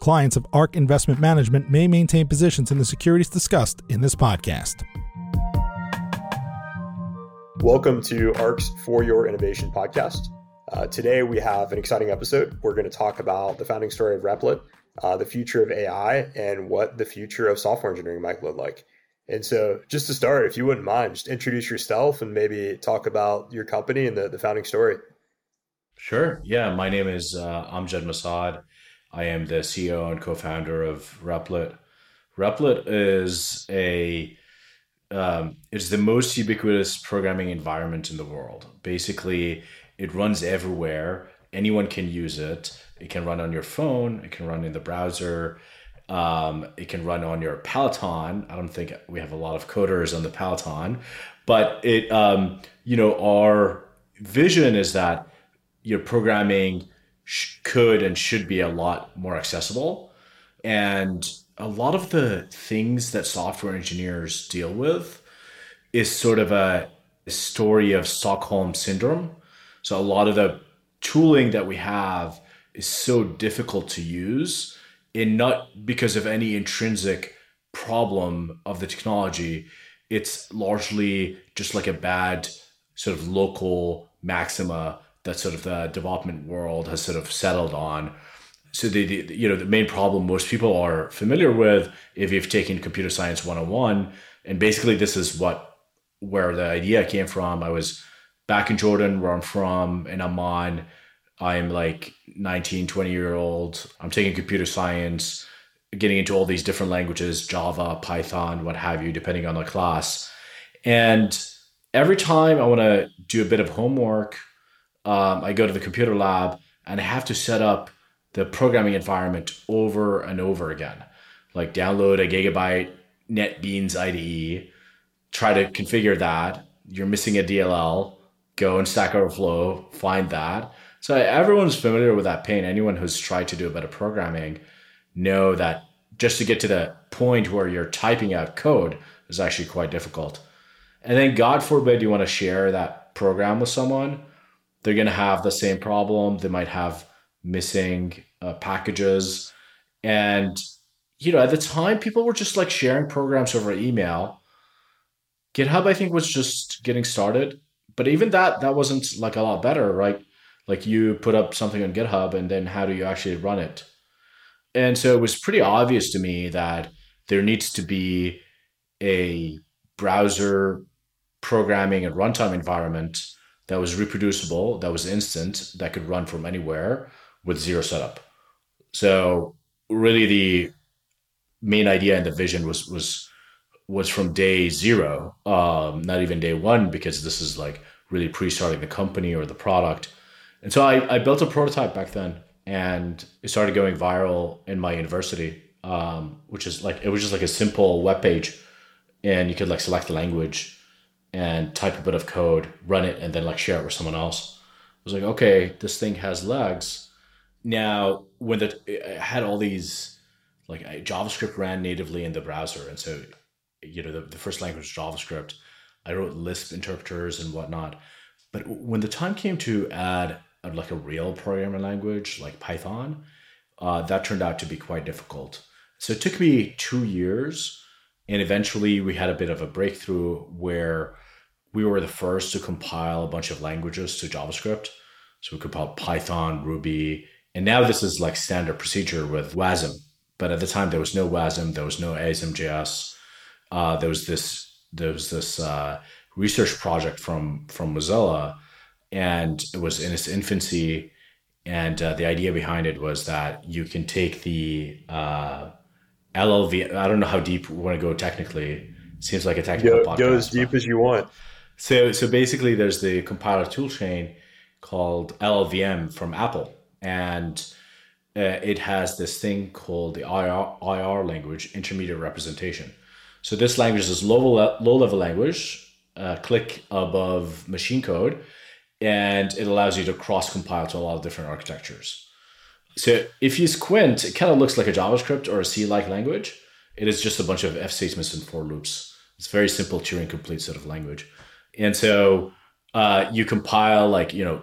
Clients of ARK Investment Management may maintain positions in the securities discussed in this podcast. Welcome to ARK's For Your Innovation podcast. Uh, today, we have an exciting episode. We're going to talk about the founding story of Replit, uh, the future of AI, and what the future of software engineering might look like. And so, just to start, if you wouldn't mind, just introduce yourself and maybe talk about your company and the, the founding story. Sure. Yeah. My name is uh, Amjad Masad. I am the CEO and co founder of Replit. Replit is a um, it's the most ubiquitous programming environment in the world. Basically, it runs everywhere. Anyone can use it. It can run on your phone. It can run in the browser. Um, it can run on your Peloton. I don't think we have a lot of coders on the Peloton, but it, um, you know, our vision is that your programming sh- could and should be a lot more accessible. And a lot of the things that software engineers deal with is sort of a story of Stockholm syndrome so a lot of the tooling that we have is so difficult to use and not because of any intrinsic problem of the technology. It's largely just like a bad sort of local maxima that sort of the development world has sort of settled on. So the, the you know the main problem most people are familiar with if you've taken computer science 101 and basically this is what where the idea came from. I was back in Jordan, where I'm from, in Amman. I'm like 19, 20 year old. I'm taking computer science, getting into all these different languages, Java, Python, what have you, depending on the class. And every time I want to do a bit of homework, um, I go to the computer lab and I have to set up the programming environment over and over again. Like download a gigabyte NetBeans IDE, try to configure that. You're missing a DLL go and Stack Overflow, find that. So everyone's familiar with that pain. Anyone who's tried to do a bit of programming know that just to get to the point where you're typing out code is actually quite difficult. And then God forbid you want to share that program with someone, they're going to have the same problem. They might have missing uh, packages. And, you know, at the time, people were just like sharing programs over email. GitHub, I think, was just getting started but even that that wasn't like a lot better right like you put up something on github and then how do you actually run it and so it was pretty obvious to me that there needs to be a browser programming and runtime environment that was reproducible that was instant that could run from anywhere with zero setup so really the main idea and the vision was was was from day zero, um, not even day one, because this is like really pre-starting the company or the product. And so I, I built a prototype back then, and it started going viral in my university, um, which is like it was just like a simple web page, and you could like select the language and type a bit of code, run it, and then like share it with someone else. I was like, okay, this thing has legs. Now, when the it had all these like JavaScript ran natively in the browser, and so you know the, the first language JavaScript. I wrote Lisp interpreters and whatnot. But when the time came to add a, like a real programming language like Python, uh, that turned out to be quite difficult. So it took me two years, and eventually we had a bit of a breakthrough where we were the first to compile a bunch of languages to JavaScript. So we compiled Python, Ruby, and now this is like standard procedure with WASM. But at the time, there was no WASM, there was no ASM.js uh, there was this there was this uh, research project from from Mozilla, and it was in its infancy, And uh, the idea behind it was that you can take the uh, LLV. I don't know how deep we want to go technically. Seems like a technical go, podcast. Go as deep as you want. So, so basically, there's the compiler toolchain called LLVM from Apple, and uh, it has this thing called the IR, IR language, intermediate representation. So this language is low low level language, uh, click above machine code, and it allows you to cross compile to a lot of different architectures. So if you squint, it kind of looks like a JavaScript or a C like language. It is just a bunch of if statements and for loops. It's very simple Turing complete sort of language. And so uh, you compile like, you know,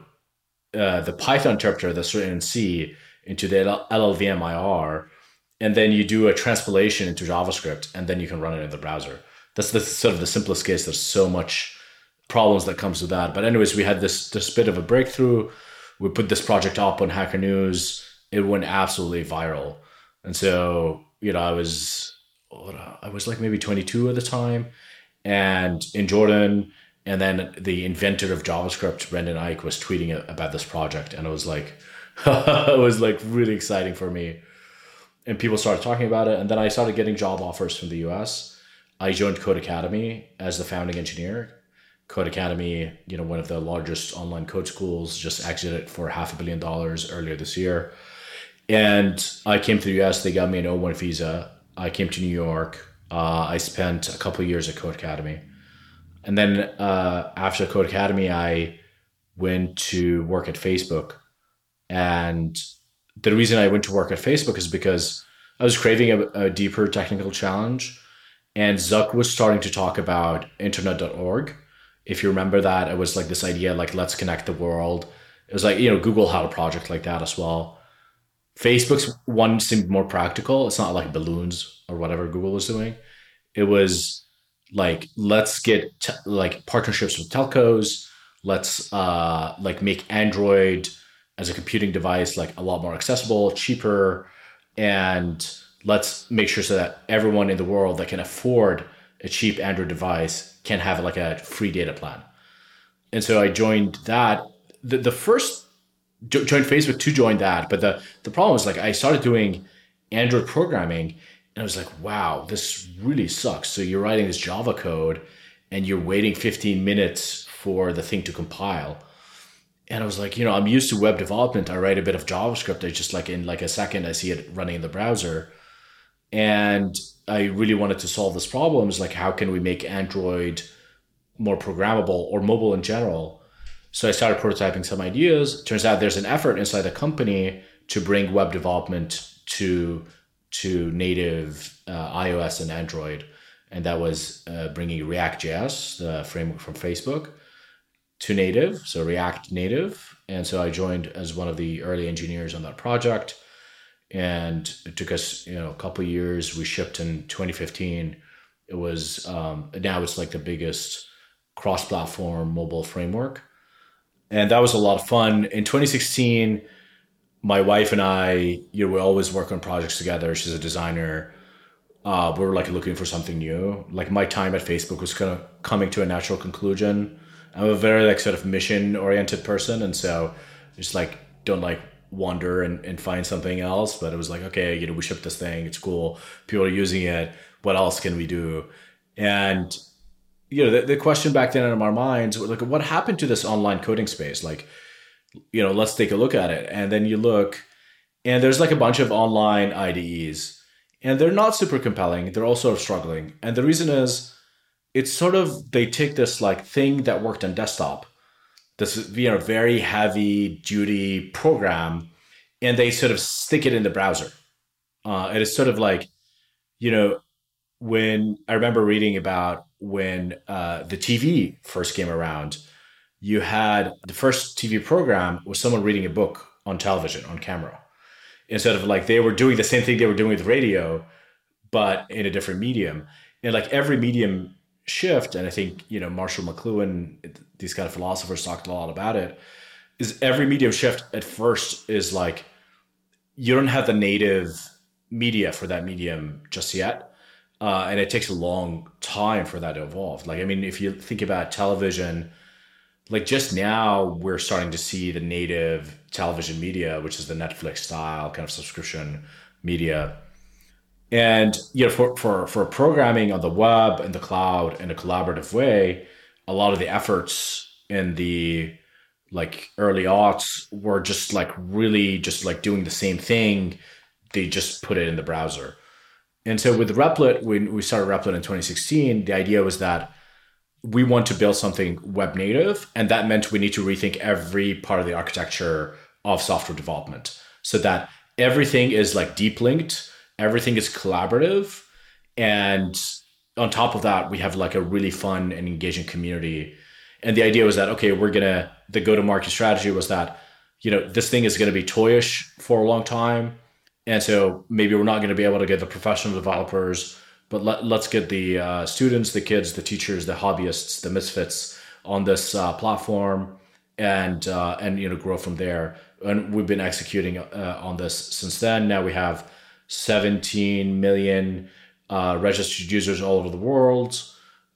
uh, the Python interpreter that's written in C into the LLVM IR, and then you do a transpilation into JavaScript, and then you can run it in the browser. That's the sort of the simplest case. There's so much problems that comes with that. But anyways, we had this this bit of a breakthrough. We put this project up on Hacker News. It went absolutely viral, and so you know I was I was like maybe 22 at the time, and in Jordan. And then the inventor of JavaScript, Brendan Eich, was tweeting about this project, and it was like, it was like really exciting for me. And people started talking about it. And then I started getting job offers from the US. I joined Codecademy as the founding engineer. Codecademy, you know, one of the largest online code schools, just exited for half a billion dollars earlier this year. And I came to the US, they got me an O1 visa. I came to New York. Uh, I spent a couple years at Codecademy. And then uh, after Codecademy, I went to work at Facebook and the reason I went to work at Facebook is because I was craving a, a deeper technical challenge. And Zuck was starting to talk about internet.org. If you remember that, it was like this idea like, let's connect the world. It was like, you know, Google had a project like that as well. Facebook's one seemed more practical. It's not like balloons or whatever Google was doing. It was like, let's get like partnerships with telcos. Let's uh, like make Android as a computing device like a lot more accessible, cheaper, and let's make sure so that everyone in the world that can afford a cheap Android device can have like a free data plan. And so I joined that. The, the first joined Facebook to join that, but the the problem was like I started doing Android programming and I was like, wow, this really sucks. So you're writing this Java code and you're waiting 15 minutes for the thing to compile and I was like, you know, I'm used to web development. I write a bit of JavaScript. I just like in like a second, I see it running in the browser. And I really wanted to solve this problem. Is like, how can we make Android more programmable or mobile in general? So I started prototyping some ideas. Turns out there's an effort inside the company to bring web development to to native uh, iOS and Android, and that was uh, bringing React.js, the framework from Facebook to native, so React Native. And so I joined as one of the early engineers on that project. And it took us, you know, a couple years. We shipped in 2015. It was um, now it's like the biggest cross-platform mobile framework, and that was a lot of fun. In 2016, my wife and I, you know, we always work on projects together. She's a designer. Uh, we were like looking for something new. Like my time at Facebook was kind of coming to a natural conclusion I'm a very like sort of mission oriented person, and so just like don't like wander and, and find something else. But it was like, okay, you know, we shipped this thing, it's cool, people are using it. What else can we do? And you know, the, the question back then in our minds, like, what happened to this online coding space? Like, you know, let's take a look at it. And then you look, and there's like a bunch of online IDEs, and they're not super compelling. They're all sort of struggling. And the reason is it's sort of they take this like thing that worked on desktop, this you know very heavy duty program, and they sort of stick it in the browser. Uh, it is sort of like, you know, when I remember reading about when uh, the TV first came around, you had the first TV program was someone reading a book on television on camera, instead of like they were doing the same thing they were doing with radio, but in a different medium. And like every medium shift, and I think you know Marshall McLuhan, these kind of philosophers talked a lot about it. Is every medium shift at first is like you don't have the native media for that medium just yet, uh, and it takes a long time for that to evolve. Like I mean, if you think about television, like just now we're starting to see the native television media, which is the Netflix style kind of subscription media. And you know, for, for for programming on the web and the cloud in a collaborative way, a lot of the efforts in the like early aughts were just like really just like doing the same thing. They just put it in the browser. And so with Replit, when we started Replit in 2016, the idea was that we want to build something web native, and that meant we need to rethink every part of the architecture of software development so that everything is like deep linked, everything is collaborative, and on top of that, we have like a really fun and engaging community. And the idea was that okay, we're gonna the go to market strategy was that you know this thing is gonna be toyish for a long time, and so maybe we're not gonna be able to get the professional developers but let, us get the uh, students, the kids, the teachers, the hobbyists, the misfits on this uh, platform, and uh, and you know grow from there. And we've been executing uh, on this since then. Now we have 17 million uh, registered users all over the world.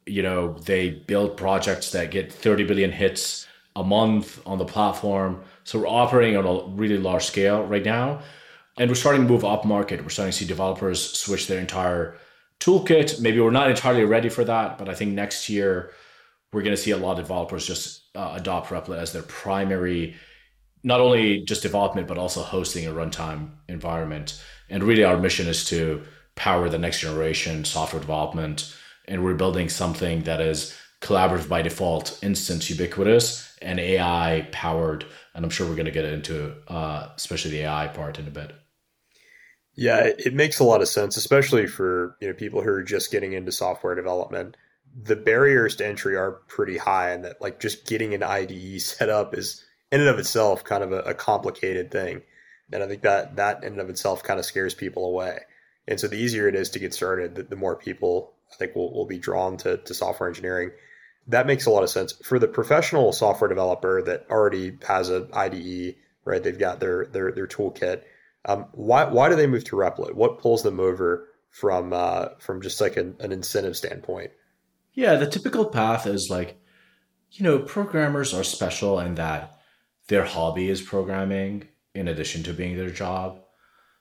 You know they build projects that get 30 billion hits a month on the platform. So we're operating on a really large scale right now, and we're starting to move up market. We're starting to see developers switch their entire toolkit. Maybe we're not entirely ready for that, but I think next year we're going to see a lot of developers just uh, adopt Replit as their primary, not only just development, but also hosting a runtime environment. And really, our mission is to power the next generation software development. And we're building something that is collaborative by default, instant, ubiquitous, and AI powered. And I'm sure we're going to get into uh, especially the AI part in a bit. Yeah, it makes a lot of sense, especially for you know people who are just getting into software development. The barriers to entry are pretty high, and that like just getting an IDE set up is in and of itself kind of a, a complicated thing. And I think that that in and of itself kind of scares people away. And so the easier it is to get started, the, the more people I think will, will be drawn to, to software engineering. That makes a lot of sense for the professional software developer that already has an IDE, right? They've got their their their toolkit um, why why do they move to Replit? What pulls them over from uh, from just like an, an incentive standpoint? Yeah, the typical path is like, you know, programmers are special in that their hobby is programming in addition to being their job.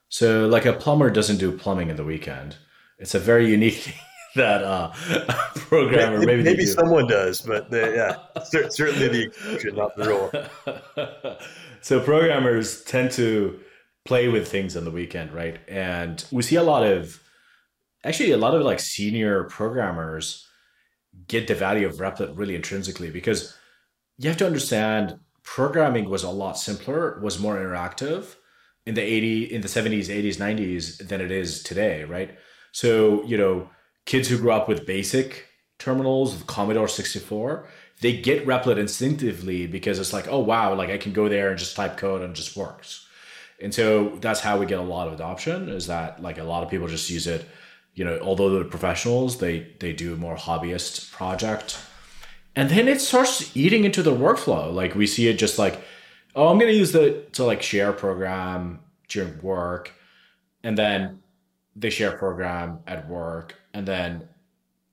So, like a plumber doesn't do plumbing in the weekend. It's a very unique thing that uh, a programmer maybe maybe, maybe someone does, but the, yeah, certainly the exception, not the rule. so programmers tend to play with things on the weekend, right? And we see a lot of actually a lot of like senior programmers get the value of Replit really intrinsically because you have to understand programming was a lot simpler, was more interactive in the 80 in the 70s, 80s, 90s than it is today, right? So, you know, kids who grew up with basic terminals, with Commodore 64, they get Replit instinctively because it's like, oh wow, like I can go there and just type code and it just works and so that's how we get a lot of adoption is that like a lot of people just use it you know although they're professionals they they do more hobbyist project. And then it starts eating into their workflow. Like we see it just like oh i'm to use the to like share program during work and then they share program at work and then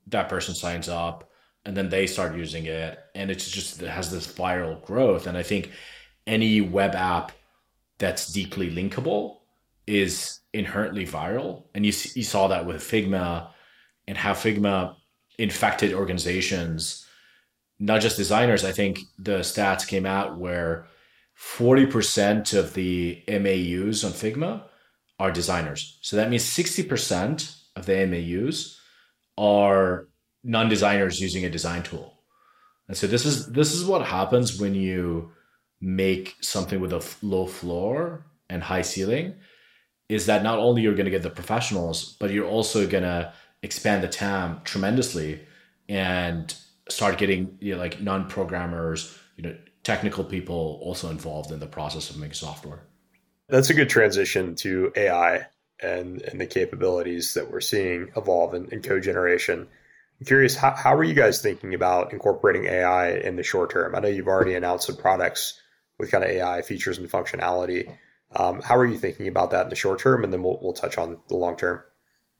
that person signs up and then they start using it and it's just it has this viral growth. And i think any web app that's deeply linkable is inherently viral. And you, you saw that with Figma and how Figma infected organizations, not just designers. I think the stats came out where 40% of the MAUs on Figma are designers. So that means 60% of the MAUs are non-designers using a design tool. And so this is this is what happens when you make something with a low floor and high ceiling is that not only you're going to get the professionals, but you're also going to expand the TAM tremendously and start getting you know, like non-programmers, you know, technical people also involved in the process of making software. That's a good transition to AI and and the capabilities that we're seeing evolve in, in code generation. I'm curious, how, how are you guys thinking about incorporating AI in the short term? I know you've already announced some products with kind of AI features and functionality. Um, how are you thinking about that in the short term? And then we'll, we'll touch on the long term.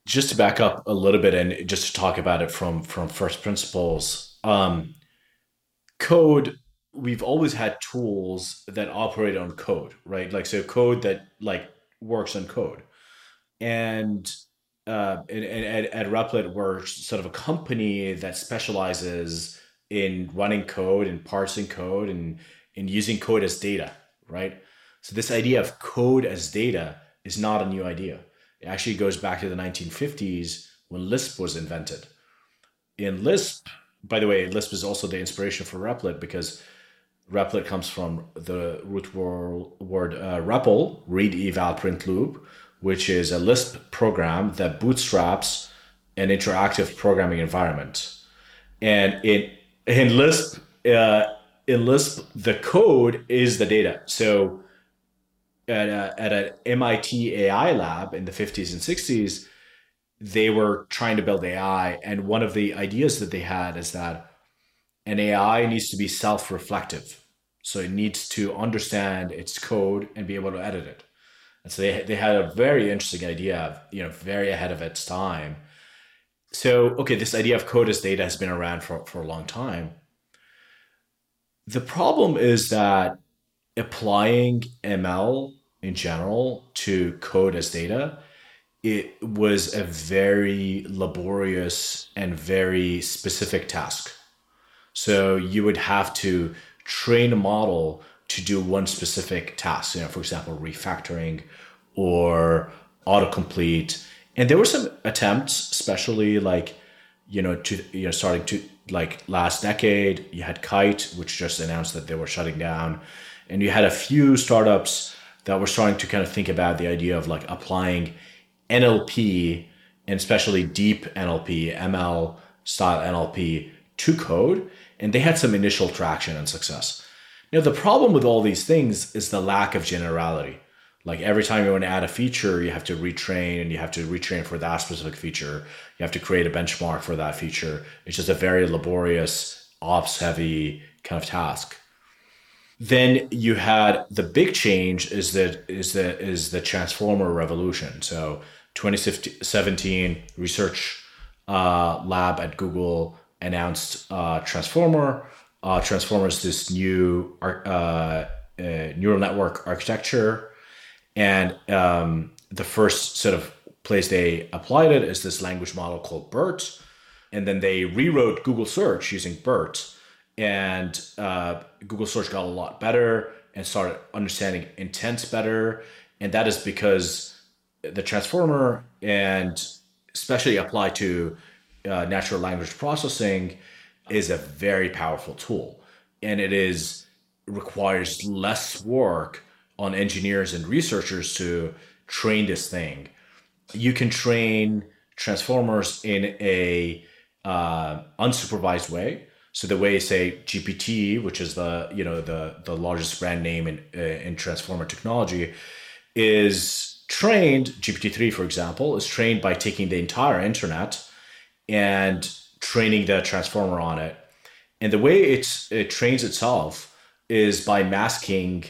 Just to back up a little bit and just to talk about it from, from first principles, um, code we've always had tools that operate on code, right? Like so code that like works on code. And uh, and, and at, at Replit, we're sort of a company that specializes in running code and parsing code and, and using code as data, right? So this idea of code as data is not a new idea. It actually goes back to the 1950s when Lisp was invented. In Lisp, by the way, Lisp is also the inspiration for Replit because Replit comes from the root word uh, REPL, read eval print loop, which is a Lisp program that bootstraps an interactive programming environment. And in in Lisp, uh, in Lisp, the code is the data. So at, a, at an MIT AI lab in the 50s and 60s, they were trying to build AI. And one of the ideas that they had is that an AI needs to be self reflective. So it needs to understand its code and be able to edit it. And so they, they had a very interesting idea, you know, very ahead of its time. So, okay, this idea of code as data has been around for, for a long time. The problem is that applying ML in general to code as data, it was a very laborious and very specific task. So you would have to train a model to do one specific task, you know, for example, refactoring or autocomplete. And there were some attempts, especially like, you know, to you know, starting to like last decade, you had Kite, which just announced that they were shutting down. And you had a few startups that were starting to kind of think about the idea of like applying NLP and especially deep NLP, ML style NLP to code. And they had some initial traction and success. Now, the problem with all these things is the lack of generality. Like every time you want to add a feature, you have to retrain and you have to retrain for that specific feature. You have to create a benchmark for that feature. It's just a very laborious, ops heavy kind of task. Then you had the big change is that is the is the transformer revolution. So 2017 research uh, lab at Google announced uh, transformer. Uh, transformer is this new uh, uh, neural network architecture, and um, the first sort of place they applied it is this language model called BERT, and then they rewrote Google search using BERT. And uh, Google search got a lot better and started understanding intent better. And that is because the transformer and especially applied to uh, natural language processing is a very powerful tool. And it is requires less work on engineers and researchers to train this thing you can train transformers in a uh, unsupervised way so the way, say, GPT, which is the you know the the largest brand name in uh, in transformer technology, is trained. GPT three, for example, is trained by taking the entire internet and training the transformer on it. And the way it's, it trains itself is by masking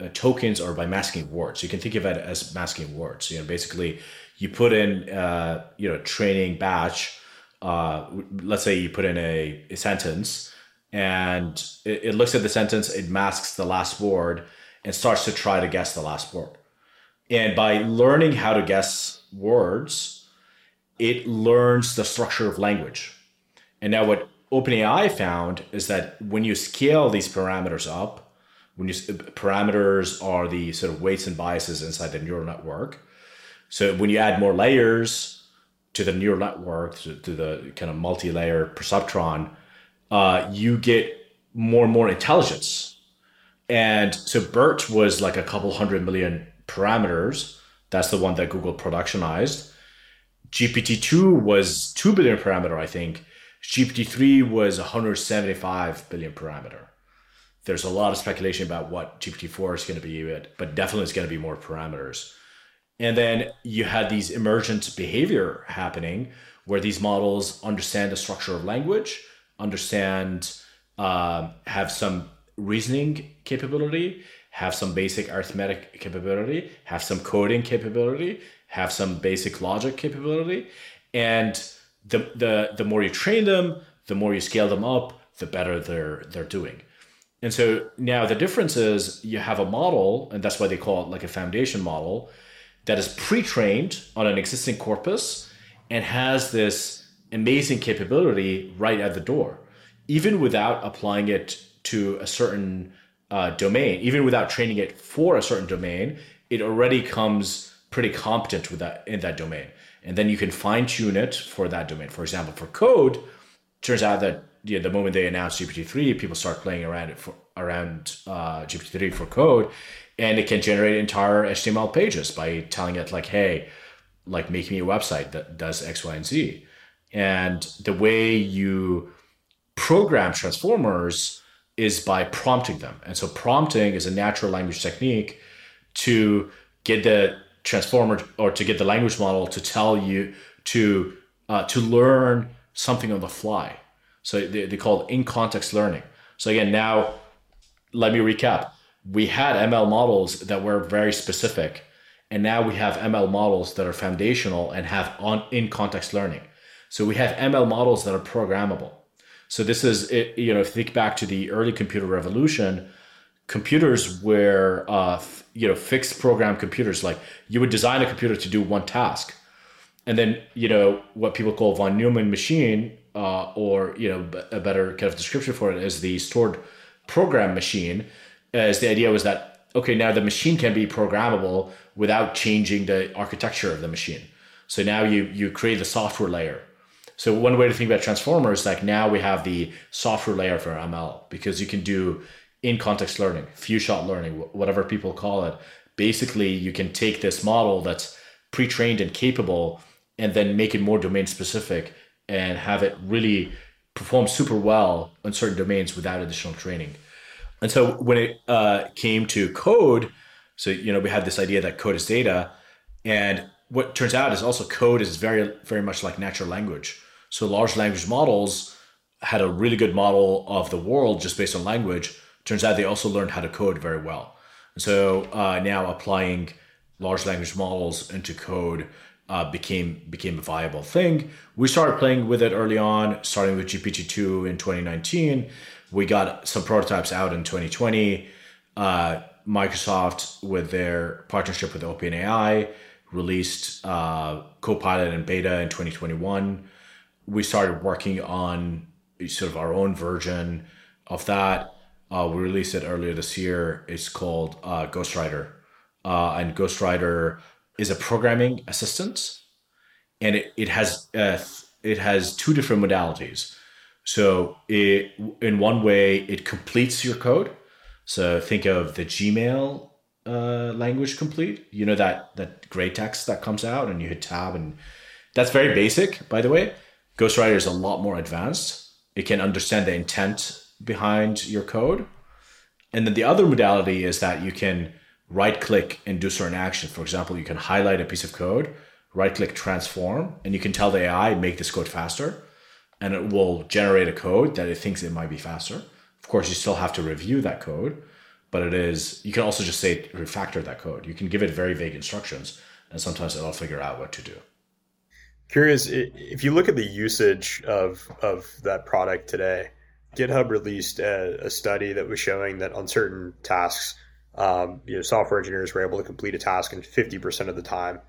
uh, tokens or by masking words. You can think of it as masking words. You know, basically, you put in uh, you know training batch uh, let's say you put in a, a sentence and it, it, looks at the sentence, it masks the last word and starts to try to guess the last word. And by learning how to guess words, it learns the structure of language. And now what OpenAI found is that when you scale these parameters up, when you parameters are the sort of weights and biases inside the neural network. So when you add more layers, to the neural network, to, to the kind of multi-layer perceptron, uh, you get more and more intelligence. And so BERT was like a couple hundred million parameters. That's the one that Google productionized. GPT-2 was 2 billion parameter, I think. GPT-3 was 175 billion parameter. There's a lot of speculation about what GPT-4 is going to be, but definitely it's going to be more parameters. And then you had these emergent behavior happening where these models understand the structure of language, understand, uh, have some reasoning capability, have some basic arithmetic capability, have some coding capability, have some basic logic capability. And the, the, the more you train them, the more you scale them up, the better they're, they're doing. And so now the difference is you have a model, and that's why they call it like a foundation model, that is pre trained on an existing corpus and has this amazing capability right at the door, even without applying it to a certain uh, domain, even without training it for a certain domain, it already comes pretty competent with that in that domain. And then you can fine tune it for that domain. For example, for code, turns out that know, the moment they announced GPT-3, people start playing around it for around uh, GPT-3 for code, and it can generate entire HTML pages by telling it like, "Hey, like make me a website that does X, Y, and Z." And the way you program transformers is by prompting them. And so prompting is a natural language technique to get the transformer or to get the language model to tell you to uh, to learn something on the fly. So they, they call it in context learning. So again, now let me recap. We had ML models that were very specific, and now we have ML models that are foundational and have on in context learning. So we have ML models that are programmable. So this is you know, think back to the early computer revolution, computers were uh, you know fixed program computers. Like you would design a computer to do one task, and then you know what people call von Neumann machine, uh, or you know a better kind of description for it is the stored program machine. As the idea was that okay, now the machine can be programmable without changing the architecture of the machine. So now you you create the software layer so one way to think about transformers, is like now we have the software layer for ML because you can do in context learning, few shot learning, whatever people call it. Basically, you can take this model that's pre-trained and capable and then make it more domain specific and have it really perform super well on certain domains without additional training. And so when it uh, came to code, so you know we had this idea that code is data, and what turns out is also code is very very much like natural language. So large language models had a really good model of the world just based on language. Turns out they also learned how to code very well. And so uh, now applying large language models into code uh, became became a viable thing. We started playing with it early on, starting with GPT-2 in 2019. We got some prototypes out in 2020. Uh, Microsoft, with their partnership with OpenAI, released uh, Copilot and beta in 2021 we started working on sort of our own version of that. Uh, we released it earlier this year. It's called uh, Ghostwriter, uh, and Ghostwriter is a programming assistant, and it, it has uh, it has two different modalities. So it in one way it completes your code. So think of the Gmail uh, language complete. You know that that gray text that comes out, and you hit tab, and that's very basic, by the way. Ghostwriter is a lot more advanced. It can understand the intent behind your code. And then the other modality is that you can right click and do certain actions. For example, you can highlight a piece of code, right click transform, and you can tell the AI, make this code faster. And it will generate a code that it thinks it might be faster. Of course, you still have to review that code, but it is, you can also just say refactor that code. You can give it very vague instructions, and sometimes it'll figure out what to do. Curious if you look at the usage of of that product today. GitHub released a, a study that was showing that on certain tasks, um, you know, software engineers were able to complete a task in fifty percent of the time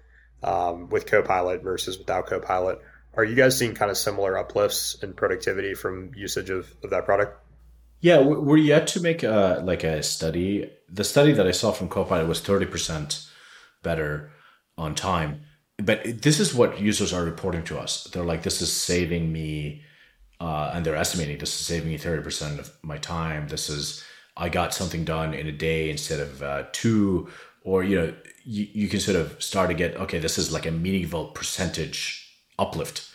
um, with Copilot versus without Copilot. Are you guys seeing kind of similar uplifts in productivity from usage of, of that product? Yeah, we're yet to make a, like a study. The study that I saw from Copilot was thirty percent better on time but this is what users are reporting to us. They're like, this is saving me, uh, and they're estimating this is saving me 30% of my time. This is, I got something done in a day instead of uh, two, or, you know, you, you can sort of start to get, okay, this is like a meaningful percentage uplift.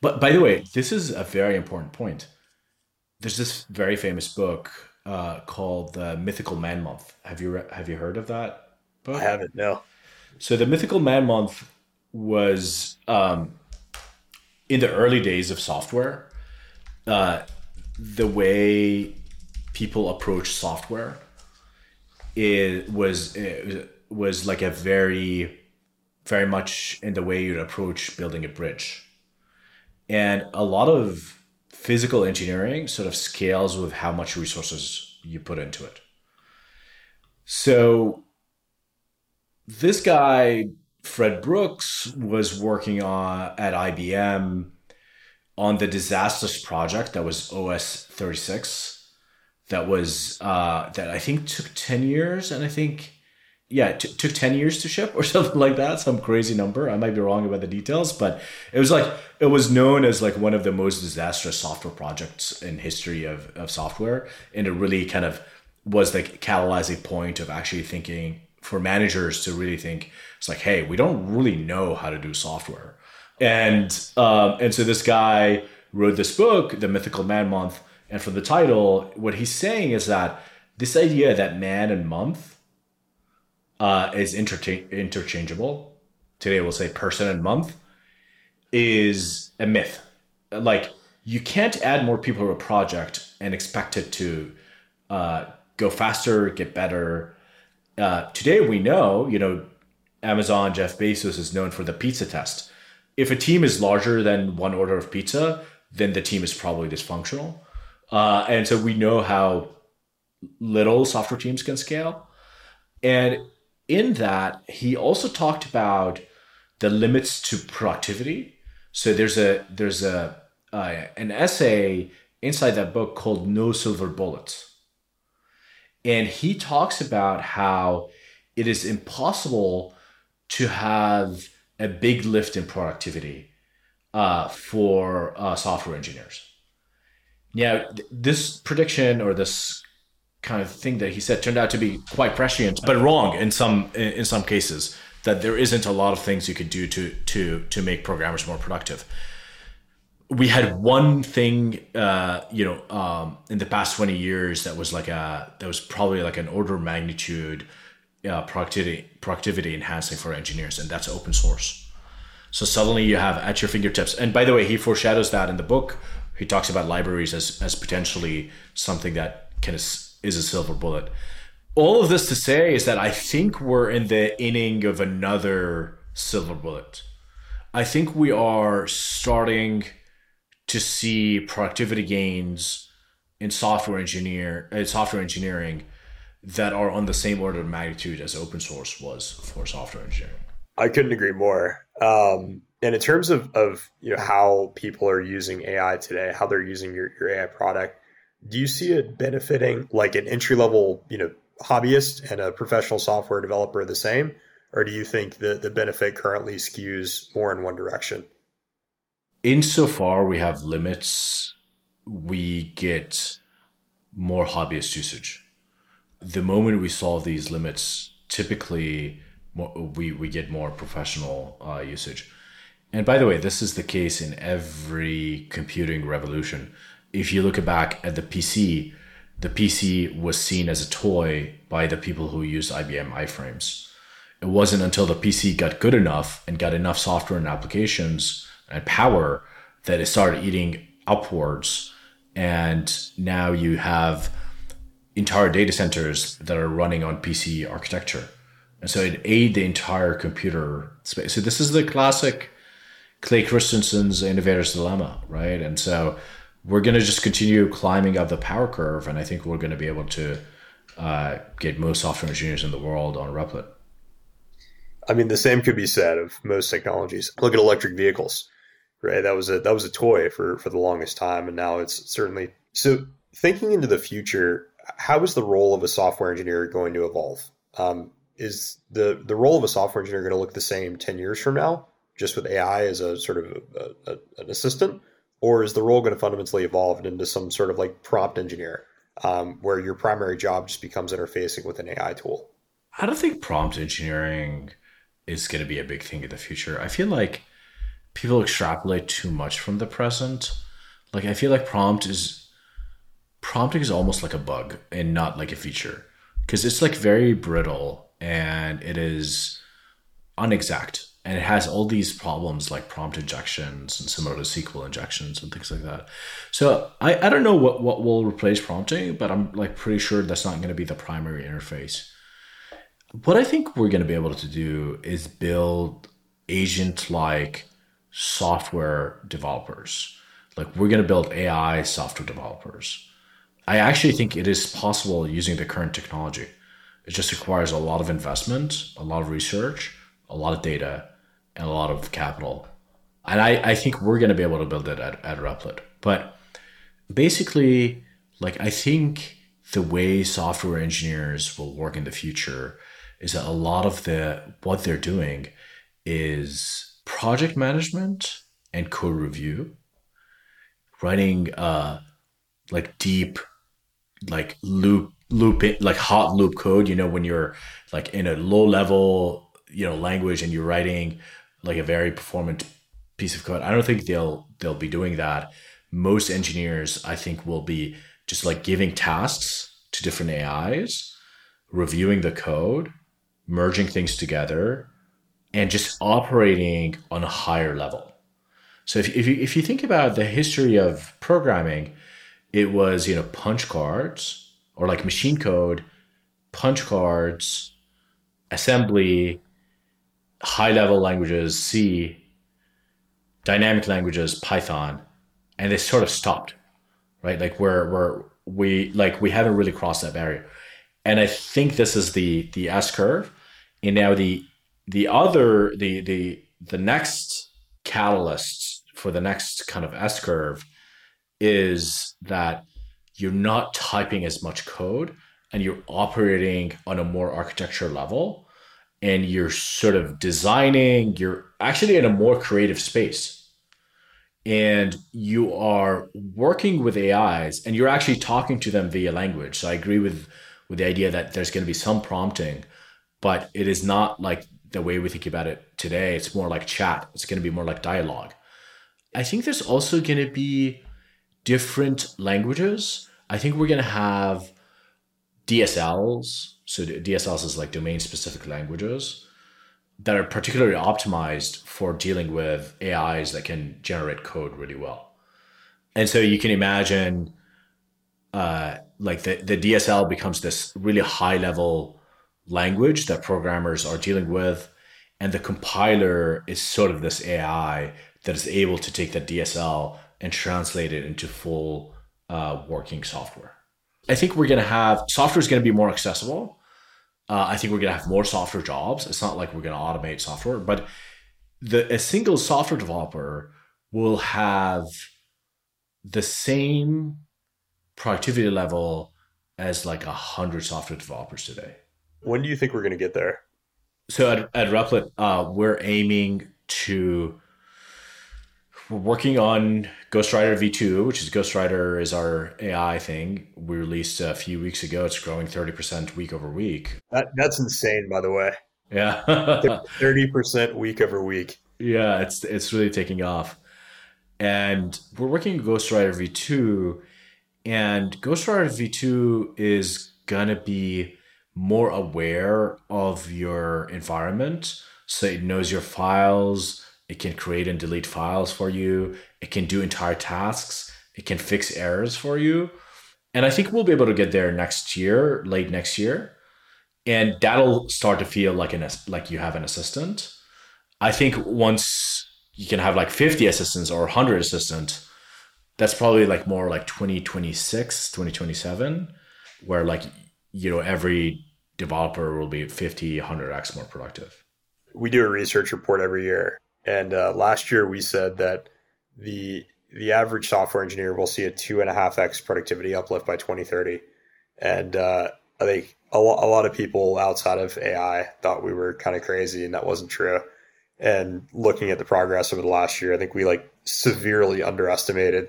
But by the way, this is a very important point. There's this very famous book uh, called The Mythical Man Month. Have you re- have you heard of that book? I haven't. No. So the Mythical Man Month was um, in the early days of software, uh, the way people approach software it was it was like a very very much in the way you'd approach building a bridge and a lot of physical engineering sort of scales with how much resources you put into it. So this guy, Fred Brooks, was working on at IBM on the Disastrous project that was OS 36. That was uh, that I think took 10 years, and I think yeah, it t- took 10 years to ship or something like that, some crazy number. I might be wrong about the details, but it was like, it was known as like one of the most disastrous software projects in history of, of software. And it really kind of was the catalyzing point of actually thinking for managers to really think it's like, hey, we don't really know how to do software. And, um, and so this guy wrote this book, The Mythical Man Month. And for the title, what he's saying is that this idea that man and month uh, is intercha- interchangeable. Today we'll say person and month is a myth. Like you can't add more people to a project and expect it to uh, go faster, get better. Uh, today we know, you know, Amazon, Jeff Bezos is known for the pizza test. If a team is larger than one order of pizza, then the team is probably dysfunctional. Uh, and so we know how little software teams can scale. And in that, he also talked about the limits to productivity. So there's a there's a uh, an essay inside that book called No Silver Bullets, and he talks about how it is impossible to have a big lift in productivity uh, for uh, software engineers. Th- this prediction or this kind of thing that he said turned out to be quite prescient, but wrong in some in some cases. That there isn't a lot of things you could do to to to make programmers more productive. We had one thing, uh, you know, um, in the past twenty years that was like a that was probably like an order of magnitude uh, productivity productivity enhancing for engineers, and that's open source. So suddenly you have at your fingertips. And by the way, he foreshadows that in the book. He talks about libraries as as potentially something that can is a silver bullet. All of this to say is that I think we're in the inning of another silver bullet. I think we are starting to see productivity gains in software engineer in uh, software engineering that are on the same order of magnitude as open source was for software engineering. I couldn't agree more. Um, and in terms of, of you know how people are using AI today, how they're using your, your AI product, do you see it benefiting like an entry level, you know, hobbyist and a professional software developer the same? Or do you think the, the benefit currently skews more in one direction? Insofar we have limits, we get more hobbyist usage. The moment we solve these limits, typically we, we get more professional uh, usage. And by the way, this is the case in every computing revolution if you look back at the PC, the PC was seen as a toy by the people who used IBM mainframes. It wasn't until the PC got good enough and got enough software and applications and power that it started eating upwards. And now you have entire data centers that are running on PC architecture. And so it ate the entire computer space. So this is the classic Clay Christensen's innovator's dilemma, right? And so we're going to just continue climbing up the power curve, and I think we're going to be able to uh, get most software engineers in the world on Replit. I mean, the same could be said of most technologies. Look at electric vehicles, right? That was a that was a toy for for the longest time, and now it's certainly so. Thinking into the future, how is the role of a software engineer going to evolve? Um, is the the role of a software engineer going to look the same ten years from now, just with AI as a sort of a, a, an assistant, or is the role going to fundamentally evolve into some sort of like prompt engineer um, where your primary job just becomes interfacing with an AI tool? I don't think prompt engineering is going to be a big thing in the future. I feel like people extrapolate too much from the present. Like I feel like prompt is prompting is almost like a bug and not like a feature because it's like very brittle and it is unexact and it has all these problems like prompt injections and similar to SQL injections and things like that. So I, I don't know what, what will replace prompting, but I'm like pretty sure that's not going to be the primary interface. What I think we're going to be able to do is build agent like software developers. Like we're going to build AI software developers. I actually think it is possible using the current technology. It just requires a lot of investment, a lot of research, a lot of data, and a lot of capital. And I, I think we're going to be able to build it at, at Replit. But basically, like, I think the way software engineers will work in the future is that a lot of the what they're doing is project management and code review writing uh like deep like loop loop it like hot loop code you know when you're like in a low level you know language and you're writing like a very performant piece of code i don't think they'll they'll be doing that. Most engineers i think will be just like giving tasks to different ais reviewing the code merging things together and just operating on a higher level. So if, if you if you think about the history of programming it was you know punch cards or like machine code punch cards assembly high level languages c dynamic languages python and they sort of stopped right? Like we're we're we like we haven't really crossed that barrier. And i think this is the the s curve. And now the the other the the the next catalyst for the next kind of s curve is that you're not typing as much code and you're operating on a more architecture level and you're sort of designing you're actually in a more creative space. And you are working with ais and you're actually talking to them via language. So i agree with with the idea that there's going to be some prompting but it is not like the way we think about it today. It's more like chat. It's going to be more like dialogue. I think there's also going to be different languages. I think we're going to have DSLs. So DSLs is like domain specific languages that are particularly optimized for dealing with AIs that can generate code really well. And so you can imagine uh, like the, the DSL becomes this really high level language that programmers are dealing with. And the compiler is sort of this AI that is able to take the DSL and translate it into full uh, working software. I think we're going to have software is going to be more accessible. Uh, I think we're going to have more software jobs. It's not like we're going to automate software, but the a single software developer will have the same productivity level as like a hundred software developers today. When do you think we're going to get there? So at, at Replit, uh, we're aiming to we're working on Ghostwriter V2, which is Ghostwriter is our AI thing. We released a few weeks ago. It's growing 30% week over week. That, that's insane, by the way. Yeah. 30% week over week. Yeah, it's it's really taking off. And we're working Ghostwriter V2 and Ghostwriter V2 is going to be more aware of your environment. So it knows your files, it can create and delete files for you. It can do entire tasks. It can fix errors for you. And I think we'll be able to get there next year, late next year. And that'll start to feel like an like you have an assistant. I think once you can have like 50 assistants or 100 assistants, that's probably like more like 2026, 2027, where like, you know, every developer will be 50, 100x more productive. We do a research report every year and uh, last year we said that the the average software engineer will see a two and a half x productivity uplift by 2030. And uh, I think a, lo- a lot of people outside of AI thought we were kind of crazy, and that wasn't true. And looking at the progress over the last year, I think we like severely underestimated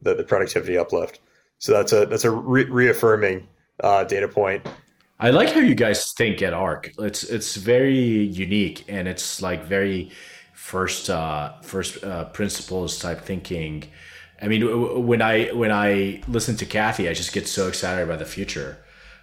the, the productivity uplift. So that's a that's a re- reaffirming uh, data point. I like how you guys think at ARK. It's it's very unique and it's like very first uh, first uh, principles type thinking. I mean, when I when I listen to Cathie, I just get so excited about the future,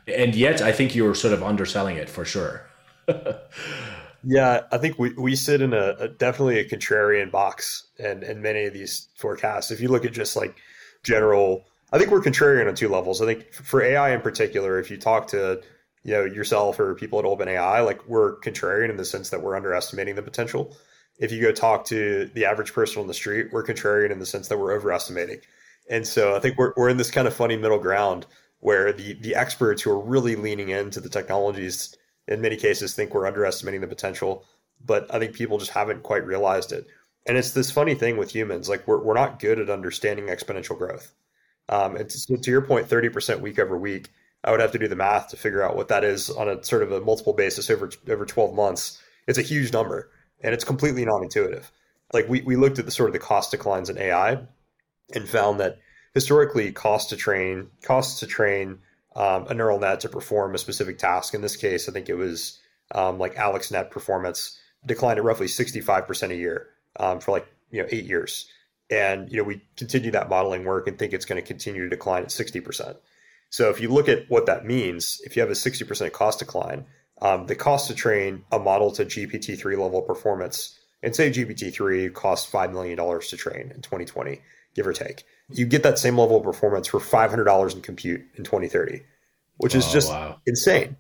and yet I think you're sort of underselling it for sure. yeah, I think we, we sit in a, a, definitely a contrarian box, and and many of these forecasts. If you look at just like general, I think we're contrarian on two levels. I think for AI in particular, if you talk to you know yourself or people at OpenAI, like we're contrarian in the sense that we're underestimating the potential if you go talk to the average person on the street, we're contrarian in the sense that we're overestimating. And so I think we're, we're in this kind of funny middle ground where the the experts who are really leaning into the technologies in many cases think we're underestimating the potential, but I think people just haven't quite realized it. And it's this funny thing with humans, like we're, we're not good at understanding exponential growth. Um, and to, to your point, 30% week over week, I would have to do the math to figure out what that is on a sort of a multiple basis over over 12 months. It's a huge number and it's completely non-intuitive. Like we, we looked at the sort of the cost declines in AI and found that historically cost to train, costs to train um, a neural net to perform a specific task. In this case, I think it was um, like AlexNet performance declined at roughly 65% a year um, for like, you know, eight years. And, you know, we continue that modeling work and think it's going to continue to decline at 60%. So if you look at what that means, if you have a 60% cost decline, um, the cost to train a model to GPT-3 level performance, and say GPT-3 costs $5 million to train in 2020, give or take, you get that same level of performance for $500 in compute in 2030, which is oh, just wow. insane.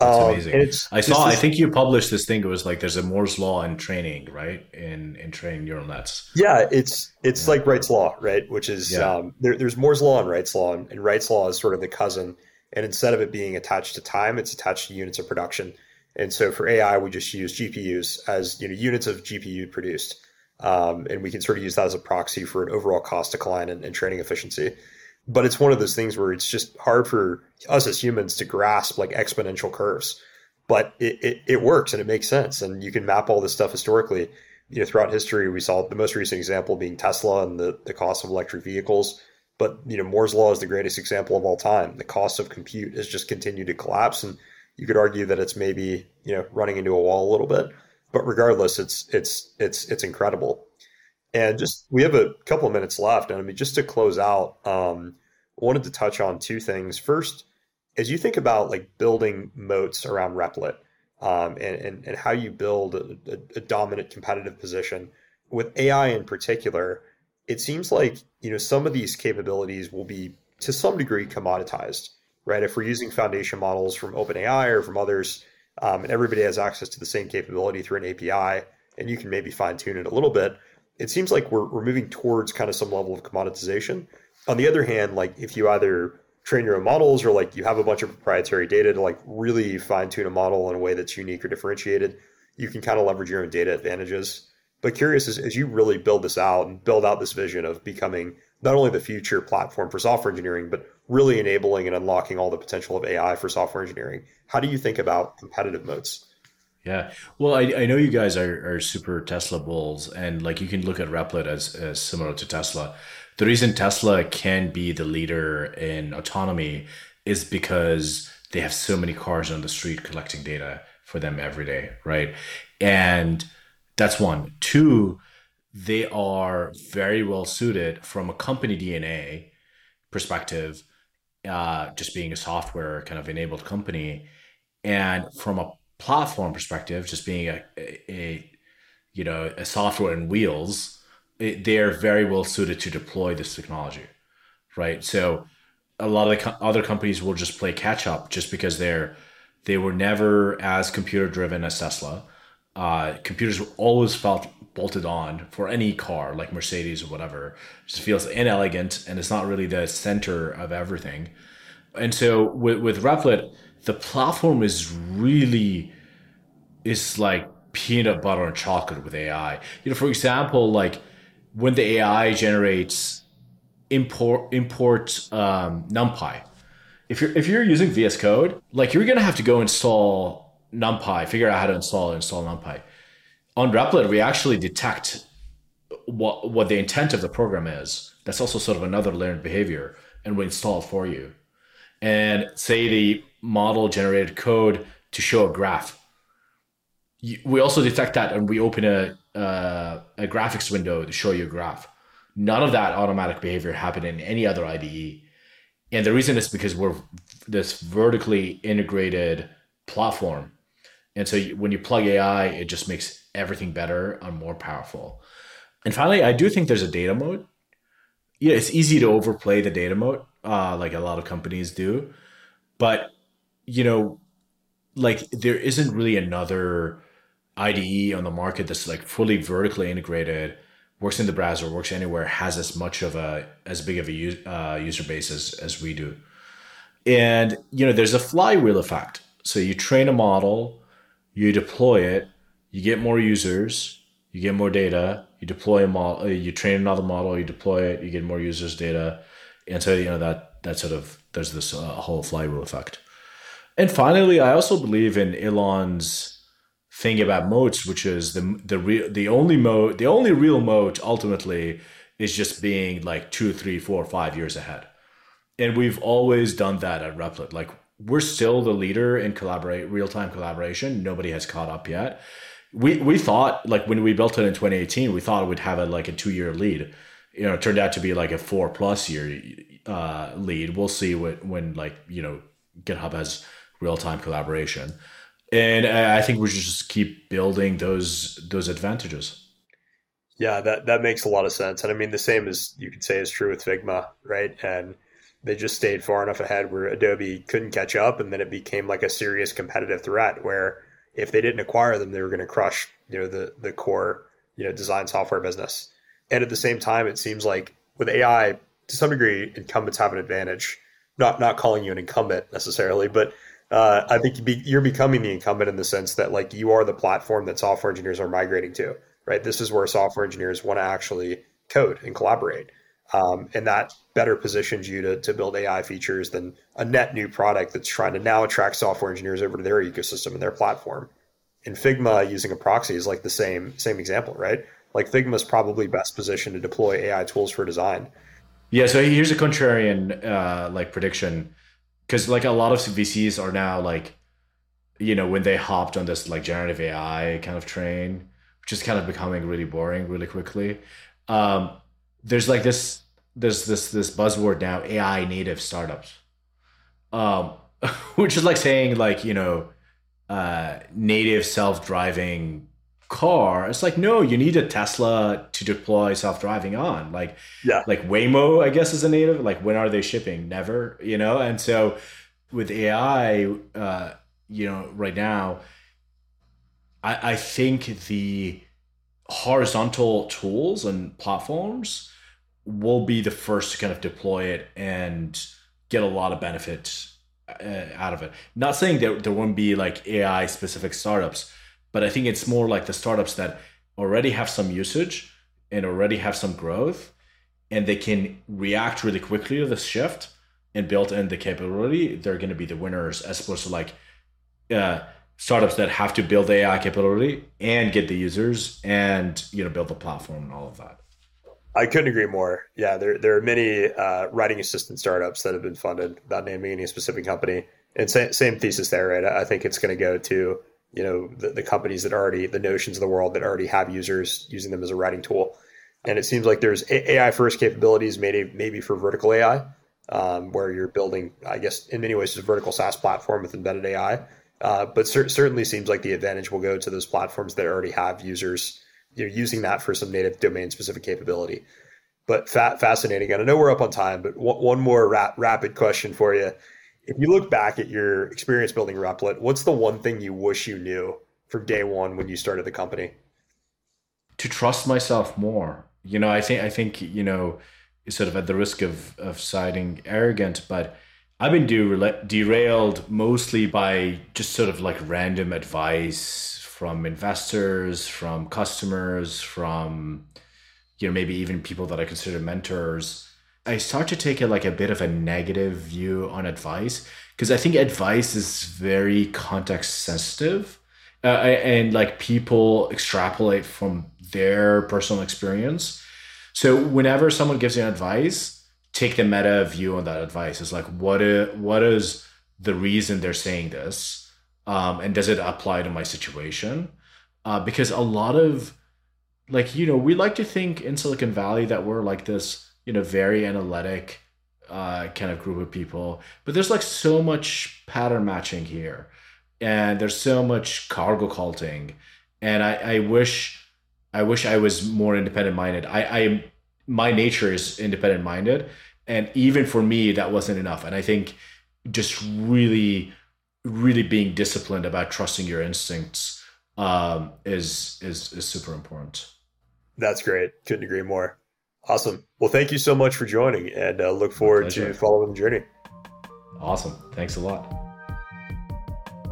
That's um, amazing. I saw. This, I think you published this thing. It was like there's a Moore's law in training, right? In in training neural nets. Yeah, it's it's yeah. like Wright's law, right? Which is yeah. um, there, there's Moore's law and Wright's law, and, and Wright's law is sort of the cousin. And instead of it being attached to time, it's attached to units of production. And so for AI, we just use GPUs as you know units of GPU produced, um, and we can sort of use that as a proxy for an overall cost decline and, and training efficiency. But it's one of those things where it's just hard for us as humans to grasp like exponential curves. But it, it, it, works and it makes sense. And you can map all this stuff historically. You know throughout history we saw the most recent example being tesla and the, the cost of electric vehicles but you know moore's law is the greatest example of all time. The cost of compute has just continued to collapse and you could argue that it's maybe you know running into a wall a little bit. But regardless it's it's it's it's incredible. And just we have a couple of minutes left, and I mean, just to close out, um, wanted to touch on two things. First, as you think about like building moats around Replit, um, and, and and how you build a, a, a dominant competitive position with AI in particular, it seems like you know some of these capabilities will be to some degree commoditized, right? If we're using foundation models from OpenAI or from others, um, and everybody has access to the same capability through an API, and you can maybe fine tune it a little bit it seems like we're, we're moving towards kind of some level of commoditization. On the other hand, like if you either train your own models or like you have a bunch of proprietary data to like really fine tune a model in a way that's unique or differentiated, you can kind of leverage your own data advantages. But curious as, as you really build this out and build out this vision of becoming not only the future platform for software engineering, but really enabling and unlocking all the potential of AI for software engineering. How do you think about competitive moats? Yeah. Well, I, I know you guys are, are super Tesla bulls, and like you can look at Replit as, as similar to Tesla. The reason Tesla can be the leader in autonomy is because they have so many cars on the street collecting data for them every day, right? And that's one. Two, they are very well suited from a company DNA perspective, uh, just being a software kind of enabled company, and from a platform perspective, just being a, a, a you know a software and wheels, it, they are very well suited to deploy this technology, right? So a lot of the co- other companies will just play catch up just because they're they were never as computer driven as Tesla. Uh, computers were always felt bolted on for any car like Mercedes or whatever. It just feels inelegant and it's not really the center of everything. And so with, with Replit, the platform is really is like peanut butter and chocolate with AI. You know, for example, like when the AI generates import import um, NumPy, if you're if you're using VS Code, like you're gonna have to go install NumPy, figure out how to install install NumPy. On Replit, we actually detect what what the intent of the program is. That's also sort of another learned behavior, and we install it for you. And say the model generated code to show a graph. We also detect that and we open a, uh, a graphics window to show you a graph. None of that automatic behavior happened in any other IDE. And the reason is because we're this vertically integrated platform. And so when you plug AI, it just makes everything better and more powerful. And finally, I do think there's a data moat. Yeah, it's easy to overplay the data moat, uh, like a lot of companies do. But you know, like there isn't really another IDE on the market that's like fully vertically integrated, works in the browser, works anywhere, has as much of a as big of a uh, user base as as we do. And you know, there's a flywheel effect. So you train a model, you deploy it, you get more users, you get more data, you deploy a model, uh, you train another model, you deploy it, you get more users' data, and so you know that that sort of there's this uh, whole flywheel effect. And finally, I also believe in Elon's thing about moats, which is the the real the only moat, the only real moat ultimately is just being like two, three, four, five years ahead. And we've always done that at Replit. Like we're still the leader in collaborate real time collaboration. Nobody has caught up yet. We we thought like when we built it in 2018, we thought it would have a like a two year lead. You know, it turned out to be like a four plus year uh, lead. We'll see what when like you know GitHub has real time collaboration, and I think we should just keep building those those advantages. Yeah, that that makes a lot of sense, and I mean the same as you could say is true with Figma, right? And they just stayed far enough ahead where Adobe couldn't catch up, and then it became like a serious competitive threat where if they didn't acquire them, they were going to crush you know the the core you know design software business. And at the same time, it seems like with AI, to some degree, incumbents have an advantage. Not not calling you an incumbent necessarily, but uh, I think you're becoming the incumbent in the sense that like you are the platform that software engineers are migrating to. Right, this is where software engineers want to actually code and collaborate. Um, and that better positions you to, to build AI features than a net new product that's trying to now attract software engineers over to their ecosystem and their platform. And Figma using a proxy is like the same same example, right? Like Figma is probably best positioned to deploy AI tools for design. Yeah, so here's a contrarian uh, like prediction, because like a lot of VCs are now like, you know, when they hopped on this like generative AI kind of train, which is kind of becoming really boring really quickly. Um, there's like this there's this this buzzword now AI native startups, um, which is like saying like you know uh, native self driving car. It's like no, you need a Tesla to deploy self driving on. Like yeah, like Waymo, I guess is a native. Like when are they shipping? Never, you know. And so with AI, uh, you know, right now, I I think the horizontal tools and platforms will be the first to kind of deploy it and get a lot of benefit uh, out of it. Not saying that there won't be like AI specific startups, but I think it's more like the startups that already have some usage and already have some growth and they can react really quickly to the shift and build in the capability, they're going to be the winners as opposed to like uh, startups that have to build AI capability and get the users and you know build the platform and all of that. I couldn't agree more. Yeah, there there are many uh, writing assistant startups that have been funded without naming any specific company. And same, same thesis there, right? I think it's going to go to you know the, the companies that already the notions of the world that already have users using them as a writing tool. And it seems like there's AI first capabilities, maybe maybe for vertical AI, um, where you're building, I guess, in many ways, a vertical SaaS platform with embedded AI. Uh, but cer- certainly seems like the advantage will go to those platforms that already have users you know, using that for some native domain specific capability. But fa- fascinating. And I know we're up on time, but w- one more ra- rapid question for you. If you look back at your experience building Replit, what's the one thing you wish you knew from day one when you started the company? To trust myself more. You know, I think I think you know, sort of at the risk of of siding arrogant, but I've been derailed mostly by just sort of like random advice from investors, from customers, from you know maybe even people that I consider mentors. I start to take a like a bit of a negative view on advice because I think advice is very context sensitive, uh, and like people extrapolate from their personal experience. So whenever someone gives you advice, take the meta view on that advice. It's like what is, what is the reason they're saying this, um, and does it apply to my situation? Uh, because a lot of like you know we like to think in Silicon Valley that we're like this you know very analytic uh, kind of group of people, but there's like so much pattern matching here, and there's so much cargo culting, and I, I wish I wish I was more independent minded. I, I my nature is independent minded and even for me that wasn't enough. And i think just really really being disciplined about trusting your instincts um, is is is super important. That's great. Couldn't agree more. Awesome. Well thank you so much for joining and uh, look forward to following the journey. Awesome. Thanks a lot.